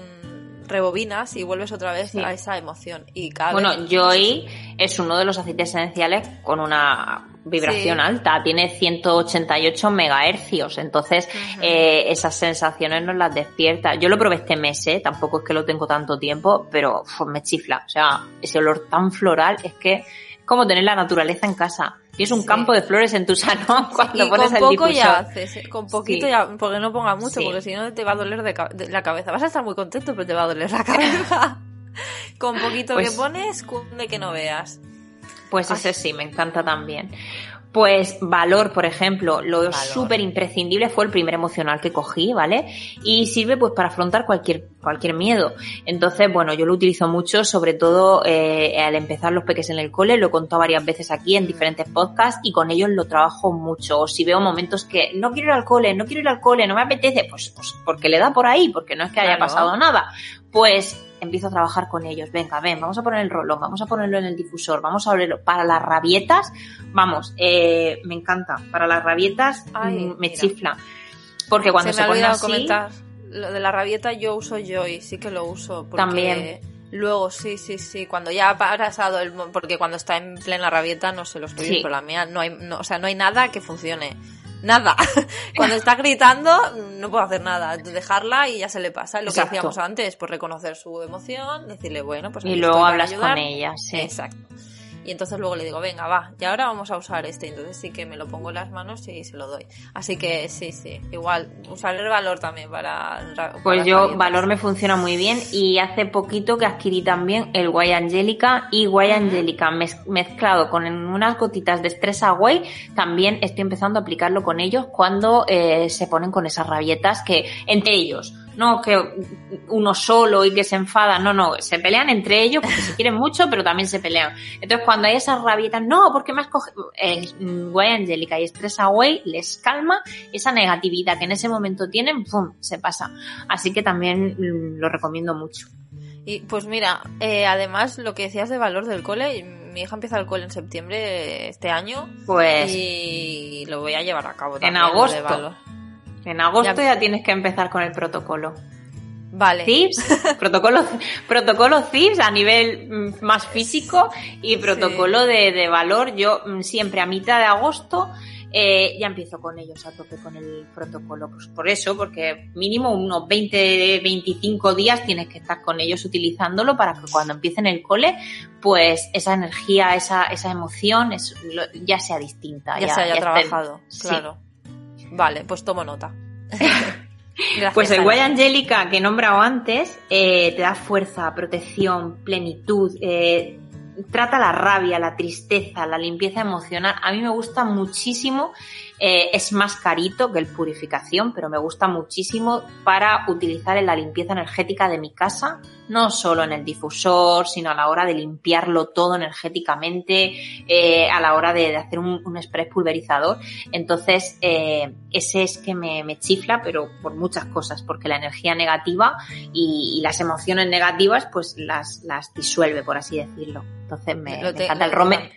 rebobinas y vuelves otra vez a esa emoción. Y cada bueno, vez... Joy es uno de los aceites esenciales con una vibración alta, tiene 188 megahercios, entonces eh, esas sensaciones nos las despierta. Yo lo probé este mes, ¿eh? tampoco es que lo tengo tanto tiempo, pero me chifla, o sea, ese olor tan floral es que es como tener la naturaleza en casa. Tienes un campo de flores en tu salón cuando y pones con el poco difusor. ya haces, ¿eh? con poquito Sí. ya, porque no ponga mucho, porque si no te va a doler de, de la cabeza. Vas a estar muy contento, pero te va a doler la cabeza. con poquito Pues- que pones, cunde que no veas. Pues ese sí, me encanta también. Pues valor, por ejemplo, lo súper imprescindible fue el primer emocional que cogí, ¿vale? Y sirve pues para afrontar cualquier, cualquier miedo. Entonces, bueno, yo lo utilizo mucho, sobre todo eh, al empezar los peques en el cole, lo he contado varias veces aquí en diferentes podcasts y con ellos lo trabajo mucho. O si veo momentos que no quiero ir al cole, no quiero ir al cole, no me apetece, pues, pues porque le da por ahí, porque no es que haya Claro. pasado nada. Pues empiezo a trabajar con ellos. Venga, ven, vamos a poner el rolón, vamos a ponerlo en el difusor, vamos a abrirlo. Para las rabietas, vamos, eh, me encanta. Para las rabietas Ay, mm, me mira. chifla. Porque cuando se se, me ha pone olvidado así, comentar. Lo de la rabieta yo uso Joy, sí que lo uso. Porque También. Luego, sí, sí, sí. Cuando ya ha pasado el... Porque cuando está en plena rabieta no sé los tuyos, Sí. pero la mía no hay... No, o sea, no hay nada que funcione. Nada. Cuando está gritando no puedo hacer nada. Dejarla y ya se le pasa. Lo Exacto. que decíamos antes, pues reconocer su emoción, decirle, bueno, pues y luego hablas con ella, sí. Exacto. Y entonces luego le digo, venga, va, y ahora vamos a usar este. Entonces sí que me lo pongo en las manos y se lo doy. Así que sí, sí. Igual, usar el valor también para... ra- Pues yo. Valor me funciona muy bien y hace poquito que adquirí también el Guay Angélica y Guay Angélica mez- mezclado con unas gotitas de Stress Away, también estoy empezando a aplicarlo con ellos cuando eh, se ponen con esas rabietas que entre ellos, no que uno solo y que se enfada, no, no, se pelean entre ellos porque se quieren mucho, pero también se pelean. Entonces cuando hay esas rabietas, no, porque me has cogido eh, Angélica y Stress Away les calma esa negatividad que en ese momento tienen, ¡pum!, se pasa. Así que también mm, lo recomiendo mucho. Y pues mira, eh, además lo que decías de valor del cole, mi hija empieza el cole en septiembre de este año Pues y lo voy a llevar a cabo En también. de agosto. En agosto Ya- ya, tienes que empezar con el protocolo. Vale. CIPS, protocolo, protocolo CIPS a nivel mm, más físico y protocolo de, de valor. Yo mm, siempre a mitad de agosto eh, ya empiezo con ellos a tope con el protocolo. Pues por eso, porque mínimo unos 20, 25 días tienes que estar con ellos utilizándolo para que cuando empiecen el cole, pues esa energía, esa, esa emoción es, ya sea distinta. ya, se haya trabajado, claro. Vale, pues tomo nota. Gracias, Pues el. Guay Angélica que he nombrado antes eh, te da fuerza, protección, plenitud, eh, trata la rabia, la tristeza, la limpieza emocional. A mí me gusta muchísimo, eh, es más carito que el purificación, pero me gusta muchísimo para utilizar en la limpieza energética de mi casa, no solo en el difusor, sino a la hora de limpiarlo todo energéticamente, eh, a la hora de, de hacer un, un spray pulverizador. Entonces, eh, ese es que me, me chifla, pero por muchas cosas, porque la energía negativa y, y las emociones negativas, pues las, las disuelve, por así decirlo. Entonces, me, Lo me te- encanta el lo- rome.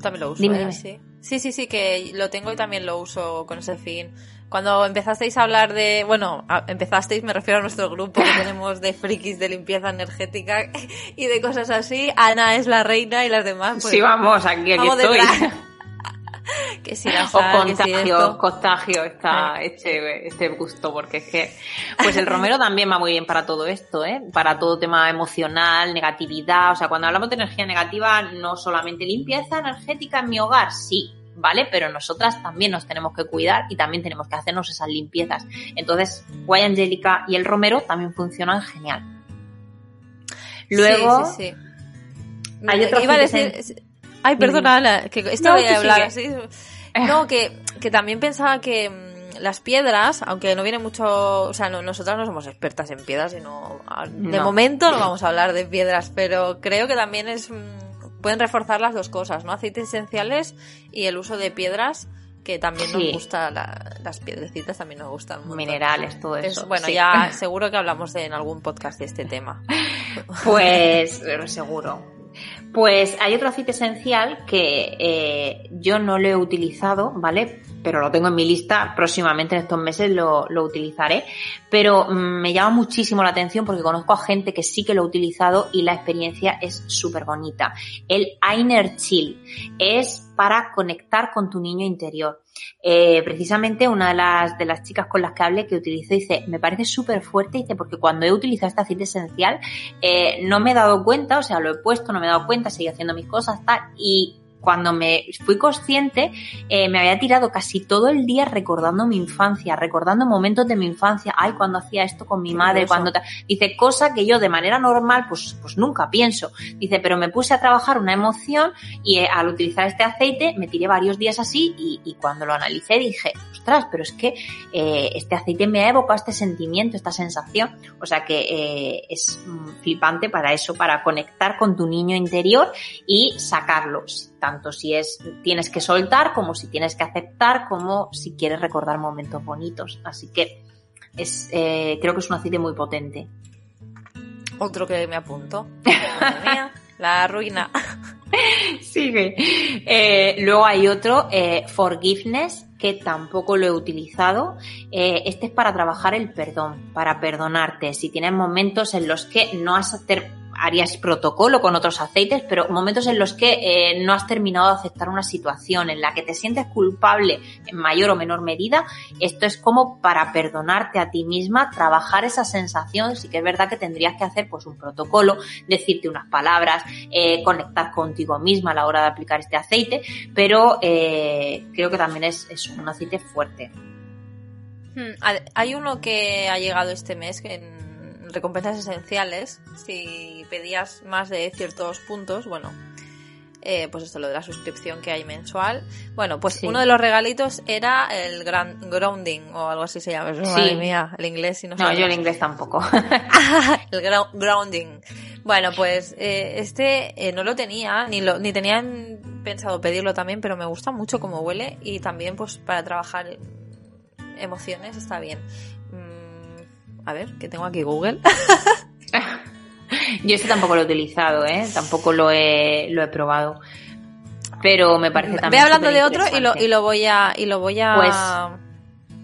También lo uso, ¿eh? dime. Sí. Sí, sí, sí, que lo tengo y también lo uso con ese fin. Cuando empezasteis a hablar de, bueno, a- empezasteis, me refiero a nuestro grupo que tenemos de frikis de limpieza energética y de cosas así, Ana es la reina y las demás, pues, sí, vamos, aquí, aquí vamos estoy. que si la sal, que si contagio, esto. contagio esta, este, este gusto, porque es que, pues el romero también va muy bien para todo esto, ¿eh? Para todo tema emocional, negatividad, o sea, cuando hablamos de energía negativa, no solamente limpieza energética en mi hogar, sí, ¿vale? Pero nosotras también nos tenemos que cuidar y también tenemos que hacernos esas limpiezas. Entonces, Guay Angélica y el romero también funcionan genial. Luego, Sí, sí, sí. hay Me- otro iba a decir... Ay, perdona, Ana, que esto No, voy a hablar así. No, que, que también pensaba que mm, las piedras, aunque no viene mucho, o sea, no, nosotras no somos expertas en piedras, sino a- de No. momento no vamos a hablar de piedras, pero creo que también es mm, pueden reforzar las dos cosas, ¿no? Aceites esenciales y el uso de piedras que también Sí. nos gusta, la- las piedrecitas también nos gustan. montón. minerales, todo Es- eso. bueno, sí. ya seguro que hablamos de, en algún podcast de este tema. Pues, seguro. Pues hay otro aceite esencial que eh, yo no lo he utilizado, ¿vale? Pero lo tengo en mi lista, próximamente en estos meses lo, lo utilizaré. Pero mm, me llama muchísimo la atención porque conozco a gente que sí que lo ha utilizado y la experiencia es súper bonita. El Einer Chill es para conectar con tu niño interior. Eh, precisamente una de las, de las chicas con las que hablé que utilizo dice, me parece súper fuerte, dice, porque cuando he utilizado este aceite esencial eh, no me he dado cuenta, o sea, lo he puesto, no me he dado cuenta, seguí haciendo mis cosas, tal, y cuando me fui consciente, eh, me había tirado casi todo el día recordando mi infancia, recordando momentos de mi infancia, ay, cuando hacía esto con mi madre, cuando... Dice, cosa que yo de manera normal, pues, pues nunca pienso. Dice, pero me puse a trabajar una emoción y eh, al utilizar este aceite me tiré varios días así y, y cuando lo analicé dije, ostras, pero es que eh, este aceite me ha evocado este sentimiento, esta sensación. O sea que eh, es mm, flipante para eso, para conectar con tu niño interior y sacarlo tanto si es tienes que soltar como si tienes que aceptar como si quieres recordar momentos bonitos. Así que es eh, creo que es un aceite muy potente. Otro que me apunto. Madre mía, la ruina. Sigue. Eh, luego hay otro eh, forgiveness que tampoco lo he utilizado. Eh, este es para trabajar el perdón, para perdonarte. Si tienes momentos en los que no has harías protocolo con otros aceites, pero momentos en los que eh, no has terminado de aceptar una situación, en la que te sientes culpable en mayor o menor medida, esto es como para perdonarte a ti misma, trabajar esa sensación, sí que es verdad que tendrías que hacer pues un protocolo, decirte unas palabras, eh, conectar contigo misma a la hora de aplicar este aceite, pero eh, creo que también es, es un aceite fuerte. Hmm, hay uno que ha llegado este mes en recompensas esenciales, si pedías más de ciertos puntos, bueno, eh, pues esto lo de la suscripción que hay mensual. Bueno, pues uno de los regalitos era el grand, grounding o algo así se llama. Sí. mía, el inglés si no No, yo el inglés tampoco. el grounding. Bueno, pues eh, este eh, no lo tenía, ni lo, ni tenían pensado pedirlo también, pero me gusta mucho cómo huele y también pues para trabajar emociones está bien. A ver, que tengo aquí Google. Yo este tampoco lo he utilizado, ¿eh? Tampoco lo he, lo he probado. Pero me parece también. Ve hablando de otro y lo, y lo voy a. Y lo voy a... Pues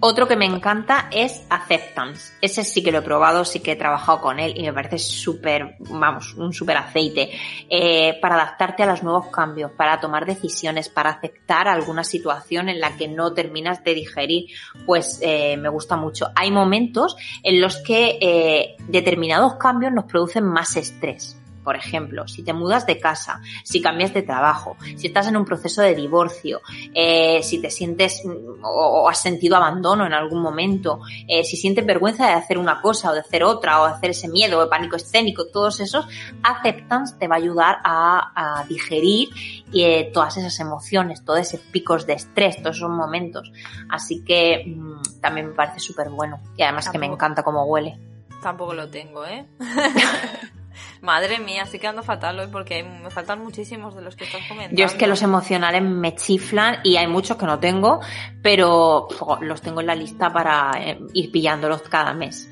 otro que me encanta es Acceptance. Ese sí que lo he probado, sí que he trabajado con él y me parece súper, vamos, un súper aceite eh, para adaptarte a los nuevos cambios, para tomar decisiones, para aceptar alguna situación en la que no terminas de digerir, pues eh, me gusta mucho. Hay momentos en los que eh, determinados cambios nos producen más estrés por ejemplo, si te mudas de casa, si cambias de trabajo, si estás en un proceso de divorcio, eh, si te sientes mm, o, has sentido abandono en algún momento, eh, si sientes vergüenza de hacer una cosa o de hacer otra o de hacer ese miedo o pánico escénico, todos esos, Acceptance te va a ayudar a, digerir eh, todas esas emociones, todos esos picos de estrés, todos esos momentos. Así que mm, también me parece súper bueno y además que me encanta cómo huele. Tampoco lo tengo, ¿eh? Madre mía, estoy quedando fatal hoy porque me faltan muchísimos de los que estás comentando. Yo es que los emocionales me chiflan y hay muchos que no tengo, pero los tengo en la lista para eh, ir pillándolos cada mes.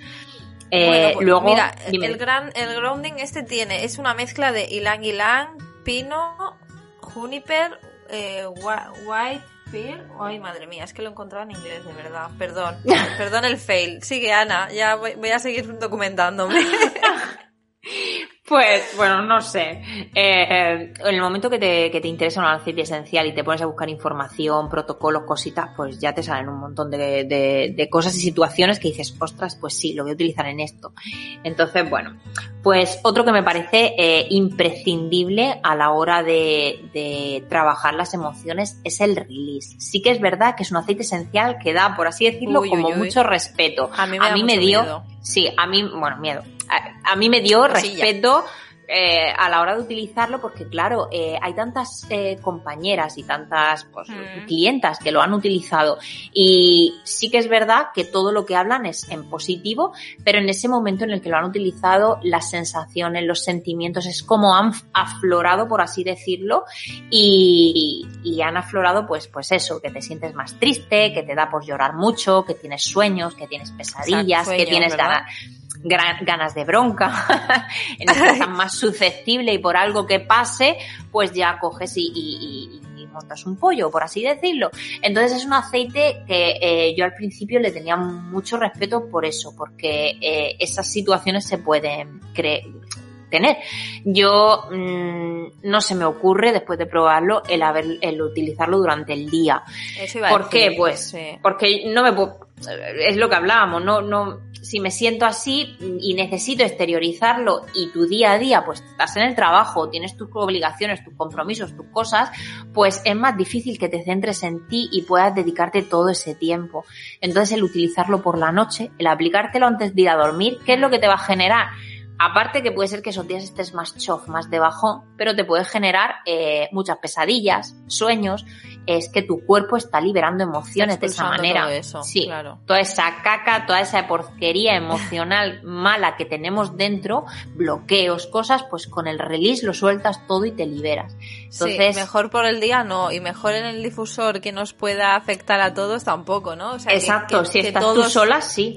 Eh, pues luego, mira, el, gran, el grounding este tiene, es una mezcla de ylang ylang, pino, juniper, eh, white. Ay, madre mía, es que lo he encontrado en inglés, de verdad. Perdón, perdón el fail. Sigue, Ana, ya voy, voy a seguir documentándome. Pues, bueno, no sé. Eh, en el momento que te, que te interesa un aceite esencial y te pones a buscar información, protocolos, cositas, pues ya te salen un montón de, de, cosas y situaciones que dices, ostras, pues sí, lo voy a utilizar en esto. Entonces, bueno, pues otro que me parece eh, imprescindible a la hora de, de, trabajar las emociones es el release. Sí que es verdad que es un aceite esencial que da, por así decirlo, como mucho respeto. A mí me, dio, sí, a mí, bueno, miedo a, mí me dio respeto eh, a la hora de utilizarlo porque claro, eh, hay tantas eh, compañeras y tantas pues, mm. clientas que lo han utilizado. Y sí que es verdad que todo lo que hablan es en positivo, pero en ese momento en el que lo han utilizado, las sensaciones, los sentimientos es como han aflorado, por así decirlo, y, y han aflorado pues, pues eso, que te sientes más triste, que te da por llorar mucho, que tienes sueños, que tienes pesadillas, que tienes ganas ganas de bronca, en el que estás más susceptible y por algo que pase, pues ya coges y, montas un pollo, por así decirlo. Entonces es un aceite que eh, yo al principio le tenía mucho respeto por eso, porque eh, esas situaciones se pueden tener. Yo mm, no se me ocurre después de probarlo el haber el utilizarlo durante el día. ¿Por qué? Pues porque no me es lo que hablábamos, no no si me siento así y necesito exteriorizarlo y tu día a día pues estás en el trabajo, tienes tus obligaciones, tus compromisos, tus cosas, pues es más difícil que te centres en ti y puedas dedicarte todo ese tiempo. Entonces el utilizarlo por la noche, el aplicártelo antes de ir a dormir, ¿qué es lo que te va a generar? Aparte que puede ser que esos días estés más chof, más de bajón, pero te puede generar eh, muchas pesadillas, sueños, es que tu cuerpo está liberando emociones de esa manera. Todo eso, sí, claro. toda esa caca, toda esa porquería emocional mala que tenemos dentro, bloqueos, cosas, pues con el release lo sueltas todo y te liberas. Entonces, sí, mejor por el día no, y mejor en el difusor que nos pueda afectar a todos tampoco, ¿no? O sea, exacto, si estás tú sola, sí.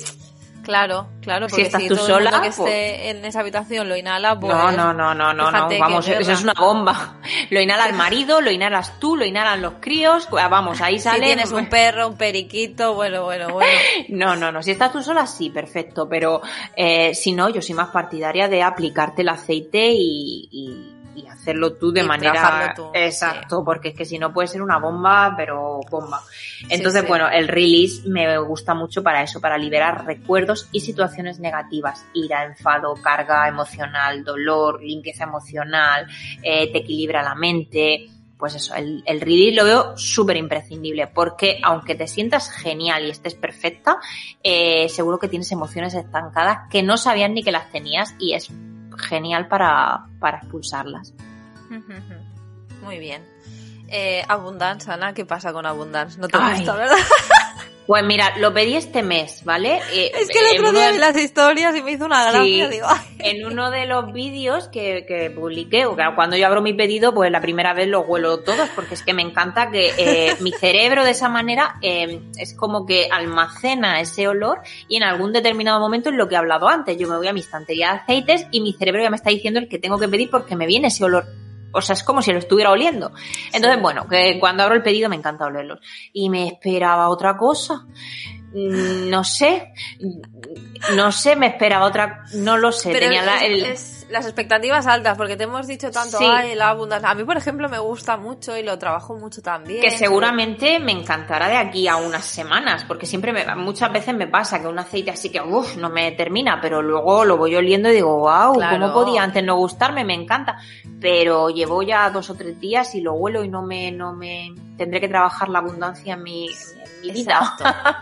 Claro, claro, porque si estás tú sola, el que esté pues en esa habitación lo inhala, pues... No, no, no, no, no, no. vamos, eso es una bomba. Lo inhala el marido, lo inhalas tú, lo inhalan los críos, pues, vamos, ahí sale... Si tienes un perro, un periquito, bueno, bueno, bueno. No, no, no, si estás tú sola, sí, perfecto, pero eh, si no, yo soy más partidaria de aplicarte el aceite y y hacerlo tú de manera exacto porque es que si no puede ser una bomba pero bomba. Entonces bueno el release me gusta mucho para eso para liberar recuerdos y situaciones negativas. Ira enfado carga emocional dolor limpieza emocional eh, te equilibra la mente. Pues eso, el, el release lo veo súper imprescindible, porque aunque te sientas genial y estés perfecta, eh, seguro que tienes emociones estancadas que no sabías ni que las tenías y es genial para, para expulsarlas. Muy bien. Eh, Abundance, Ana, ¿qué pasa con Abundance? No te gusta, ¿verdad? Pues mira, lo pedí este mes, ¿vale? Eh, es que el otro día vi las historias y me hizo una gracia, digo, En uno de los vídeos que, que publiqué, o cuando yo abro mi pedido, pues la primera vez lo huelo todos, porque es que me encanta que eh, mi cerebro de esa manera eh, es como que almacena ese olor y en algún determinado momento es lo que he hablado antes. Yo me voy a mi estantería de aceites y mi cerebro ya me está diciendo el que tengo que pedir porque me viene ese olor o sea, es como si lo estuviera oliendo. Entonces, bueno, que cuando abro el pedido me encanta olerlo. Y me esperaba otra cosa. Mm, no sé, no sé, me esperaba otra, no lo sé. tenía las expectativas altas, porque te hemos dicho tanto, ay, la abundancia. A mí, por ejemplo, me gusta mucho y lo trabajo mucho también. Que seguramente me encantará de aquí a unas semanas, porque siempre me, muchas veces me pasa que un aceite así que, uff, no me termina, pero luego lo voy oliendo y digo, wow, ¿cómo podía antes no gustarme? Me encanta. Pero llevo ya dos o tres días y lo huelo y no me, no me, tendré que trabajar la abundancia en mi, en mi vida.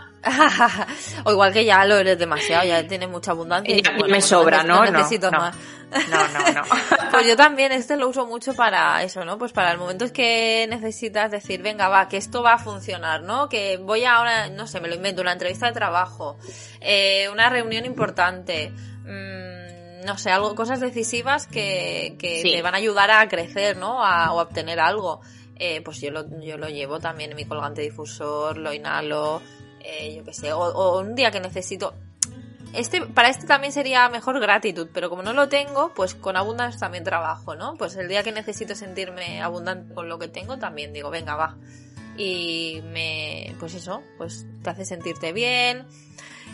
o igual que ya lo eres demasiado, ya tiene mucha abundancia. Y, me sobra, ¿no? No, necesito más. No, no, no. pues yo también este lo uso mucho para eso, ¿no? Pues para el momento es que necesitas decir, venga, va, que esto va a funcionar, ¿no? Que voy ahora, no sé, me lo invento, una entrevista de trabajo, eh, una reunión importante, mmm, no sé, algo, cosas decisivas que, que te van a ayudar a crecer, ¿no? A, o a obtener algo. Eh, pues yo lo, yo lo llevo también en mi colgante difusor, lo inhalo, eh, yo qué sé, o, un día que necesito... Este, para este también sería mejor gratitud, pero como no lo tengo, pues con abundancia también trabajo, ¿no? Pues el día que necesito sentirme abundante con lo que tengo, también digo, venga, va. Y me, pues eso, pues te hace sentirte bien.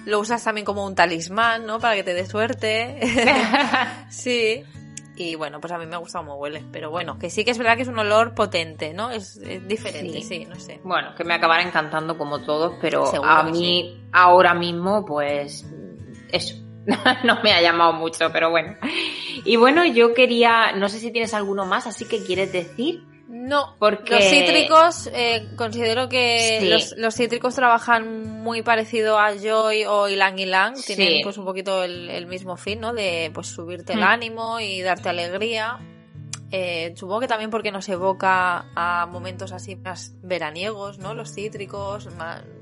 Lo usas también como un talismán, ¿no? Para que te dé suerte. sí. Y bueno, pues a mí me gusta cómo huele. Pero bueno, que sí que es verdad que es un olor potente, ¿no? Es, diferente, sí. no sé. Bueno, que me acabará encantando como todos, pero a mí ahora mismo, pues eso. no me ha llamado mucho, pero bueno. Y bueno, yo quería, no sé si tienes alguno más, así que quieres decir. No, porque los cítricos, eh, considero que los, cítricos trabajan muy parecido a Joy o Ilang Ilang, tienen pues un poquito el, mismo fin, ¿no? De pues subirte el mm. ánimo y darte alegría. Eh, supongo que también porque nos evoca a momentos así más veraniegos, ¿no? Los cítricos,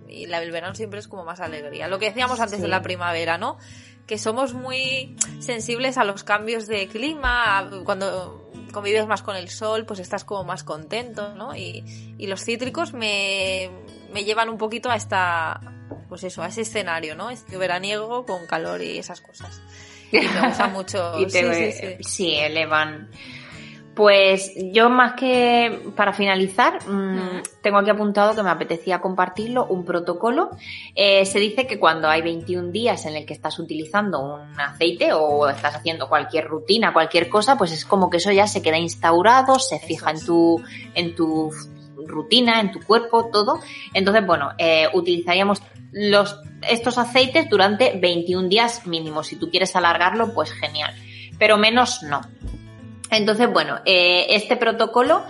y la, el verano siempre es como más alegría. Lo que decíamos antes de la primavera, ¿no? Que somos muy sensibles a los cambios de clima, cuando convives más con el sol, pues estás como más contento, ¿no? Y, y los cítricos me, me llevan un poquito a esta, pues eso, a ese escenario, ¿no? Este veraniego con calor y esas cosas. Y me gusta mucho. sí, sí, sí. sí, elevan pues yo más que para finalizar, mm, tengo aquí apuntado que me apetecía compartirlo, un protocolo. Eh, se dice que cuando hay 21 días en el que estás utilizando un aceite o estás haciendo cualquier rutina, cualquier cosa, pues es como que eso ya se queda instaurado, se fija en tu, en tu rutina, en tu cuerpo, todo. Entonces, bueno, eh, utilizaríamos los, estos aceites durante 21 días mínimo. Si tú quieres alargarlo, pues genial. Pero menos no. Entonces, bueno, eh, este protocolo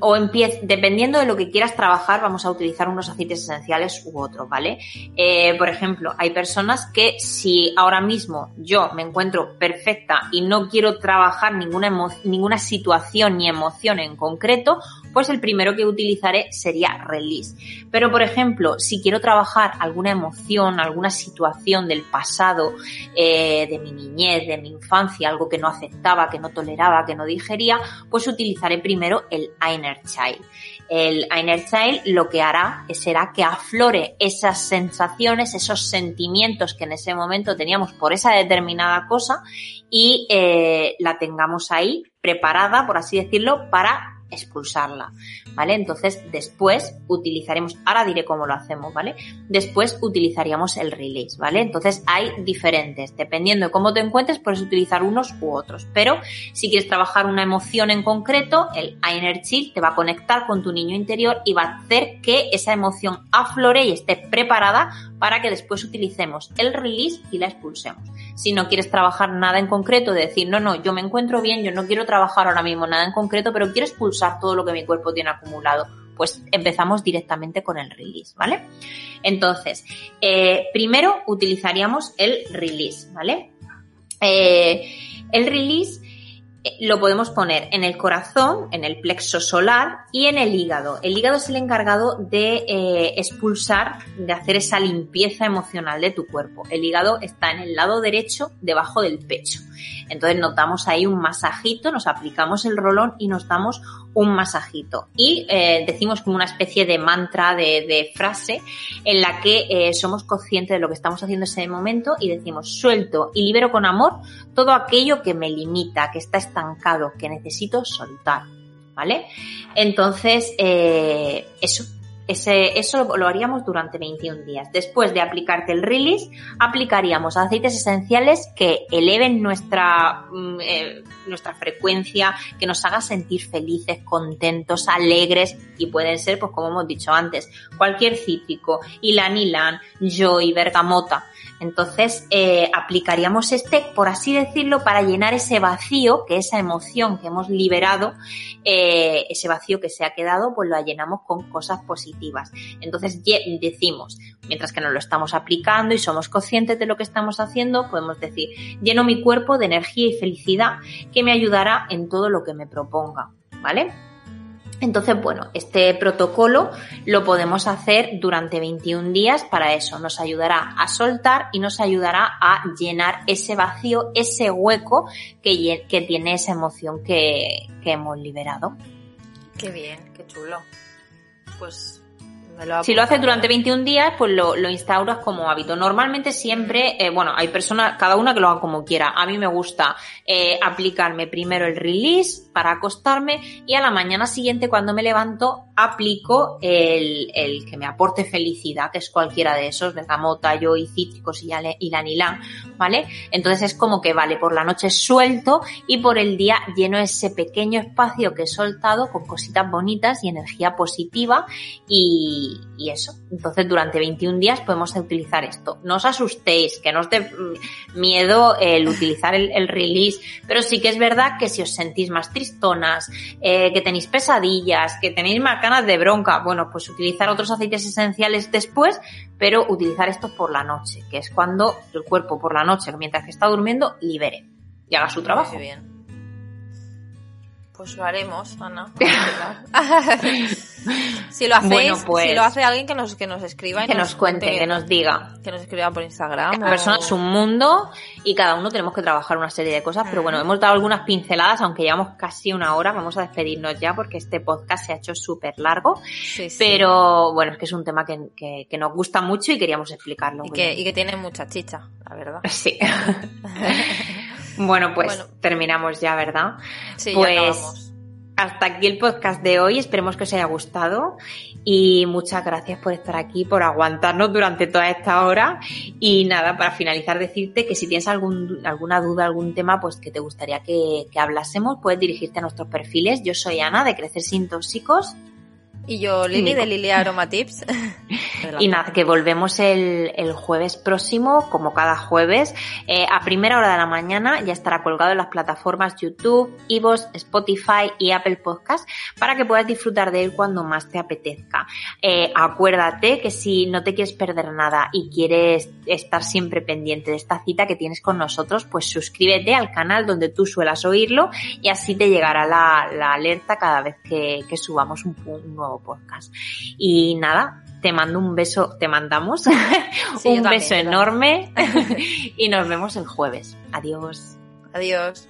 o empieza, dependiendo de lo que quieras trabajar, vamos a utilizar unos aceites esenciales u otros, ¿vale? Eh, por ejemplo, hay personas que si ahora mismo yo me encuentro perfecta y no quiero trabajar ninguna, ninguna situación ni emoción en concreto, pues el primero que utilizaré sería release. Pero, por ejemplo, si quiero trabajar alguna emoción, alguna situación del pasado, eh, de mi niñez, de mi infancia, algo que no aceptaba, que no toleraba, que no digería, pues utilizaré primero el Inner Child. El Inner Child lo que hará será que aflore esas sensaciones, esos sentimientos que en ese momento teníamos por esa determinada cosa y eh, la tengamos ahí preparada, por así decirlo, para expulsarla, ¿vale? Entonces, después utilizaremos, ahora diré cómo lo hacemos, ¿vale? Después utilizaríamos el release, ¿vale? Entonces, hay diferentes, dependiendo de cómo te encuentres, puedes utilizar unos u otros, pero si quieres trabajar una emoción en concreto, el Inner Chill te va a conectar con tu niño interior y va a hacer que esa emoción aflore y esté preparada para que después utilicemos el release y la expulsemos. Si no quieres trabajar nada en concreto, de decir, no, no, yo me encuentro bien, yo no quiero trabajar ahora mismo nada en concreto, pero quiero expulsar todo lo que mi cuerpo tiene acumulado, pues empezamos directamente con el release, ¿vale? Entonces, eh, primero utilizaríamos el release, ¿vale? Eh, el release lo podemos poner en el corazón, en el plexo solar y en el hígado. El hígado es el encargado de eh, expulsar, de hacer esa limpieza emocional de tu cuerpo. El hígado está en el lado derecho, debajo del pecho. Entonces notamos ahí un masajito, nos aplicamos el rolón y nos damos un masajito. Y eh, decimos como una especie de mantra, de, frase, en la que somos conscientes de lo que estamos haciendo en ese momento y decimos suelto y libero con amor todo aquello que me limita, que está estancado, que necesito soltar, ¿vale? Entonces, eh, eso, ese, eso lo haríamos durante 21 días. Después de aplicarte el release, aplicaríamos aceites esenciales que eleven nuestra, mm, eh, nuestra frecuencia, que nos haga sentir felices, contentos, alegres y pueden ser, pues como hemos dicho antes, cualquier cítrico, ilan ilan, joy, bergamota. Entonces, eh, aplicaríamos este, por así decirlo, para llenar ese vacío, que esa emoción que hemos liberado, eh, ese vacío que se ha quedado, pues lo llenamos con cosas positivas. Entonces, decimos, mientras que nos lo estamos aplicando y somos conscientes de lo que estamos haciendo, podemos decir, lleno mi cuerpo de energía y felicidad que me ayudará en todo lo que me proponga. ¿Vale? Entonces, bueno, este protocolo lo podemos hacer durante 21 días para eso. Nos ayudará a soltar y nos ayudará a llenar ese vacío, ese hueco que, tiene esa emoción que, que hemos liberado. Qué bien, qué chulo. Pues si lo haces durante 21 días, pues lo, instauras como hábito. Normalmente siempre, eh, bueno, hay personas, cada una que lo haga como quiera. A mí me gusta eh, aplicarme primero el release para acostarme y a la mañana siguiente cuando me levanto aplico el, que me aporte felicidad, que es cualquiera de esos, bergamota, yo y cítricos y, y la ¿vale? Entonces es como que, vale, por la noche suelto y por el día lleno ese pequeño espacio que he soltado con cositas bonitas y energía positiva y y, eso. Entonces, durante 21 días podemos utilizar esto. No os asustéis, que no os dé mm, miedo el utilizar el, release, pero sí que es verdad que si os sentís más tristonas, eh, que tenéis pesadillas, que tenéis más ganas de bronca, bueno, pues utilizar otros aceites esenciales después, pero utilizar estos por la noche, que es cuando el cuerpo por la noche, mientras que está durmiendo, libere y haga su trabajo. bien Pues lo haremos, Ana. si lo hacéis, pues si lo hace alguien que nos, que nos escriba y que nos, cuente, que nos diga. Que nos escriba por Instagram. Cada persona es un mundo y cada uno tenemos que trabajar una serie de cosas, pero bueno, hemos dado algunas pinceladas, aunque llevamos casi una hora, vamos a despedirnos ya porque este podcast se ha hecho súper largo. Pero bueno, es que es un tema que, que, nos gusta mucho y queríamos explicarlo. Y que, y que tiene mucha chicha, la verdad. Sí. Bueno, pues terminamos ya, ¿verdad? Sí, pues hasta aquí el podcast de hoy. Esperemos que os haya gustado y muchas gracias por estar aquí, por aguantarnos durante toda esta hora. Y nada, para finalizar, decirte que si tienes algún, alguna duda, algún tema, pues que te gustaría que, que hablásemos, puedes dirigirte a nuestros perfiles. Yo soy Ana de Crecer Sin Tóxicos y yo, Lili, de Lili Aroma Tips. y nada, que volvemos el, el, jueves próximo, como cada jueves, eh, a primera hora de la mañana. Ya estará colgado en las plataformas YouTube, Ivos, Spotify y Apple Podcast para que puedas disfrutar de él cuando más te apetezca. Eh, acuérdate que si no te quieres perder nada y quieres estar siempre pendiente de esta cita que tienes con nosotros, pues suscríbete al canal donde tú suelas oírlo y así te llegará la, la alerta cada vez que, que subamos un, un nuevo podcast. Y nada, te mando un beso, te mandamos un beso enorme y nos vemos el jueves. Adiós. Adiós.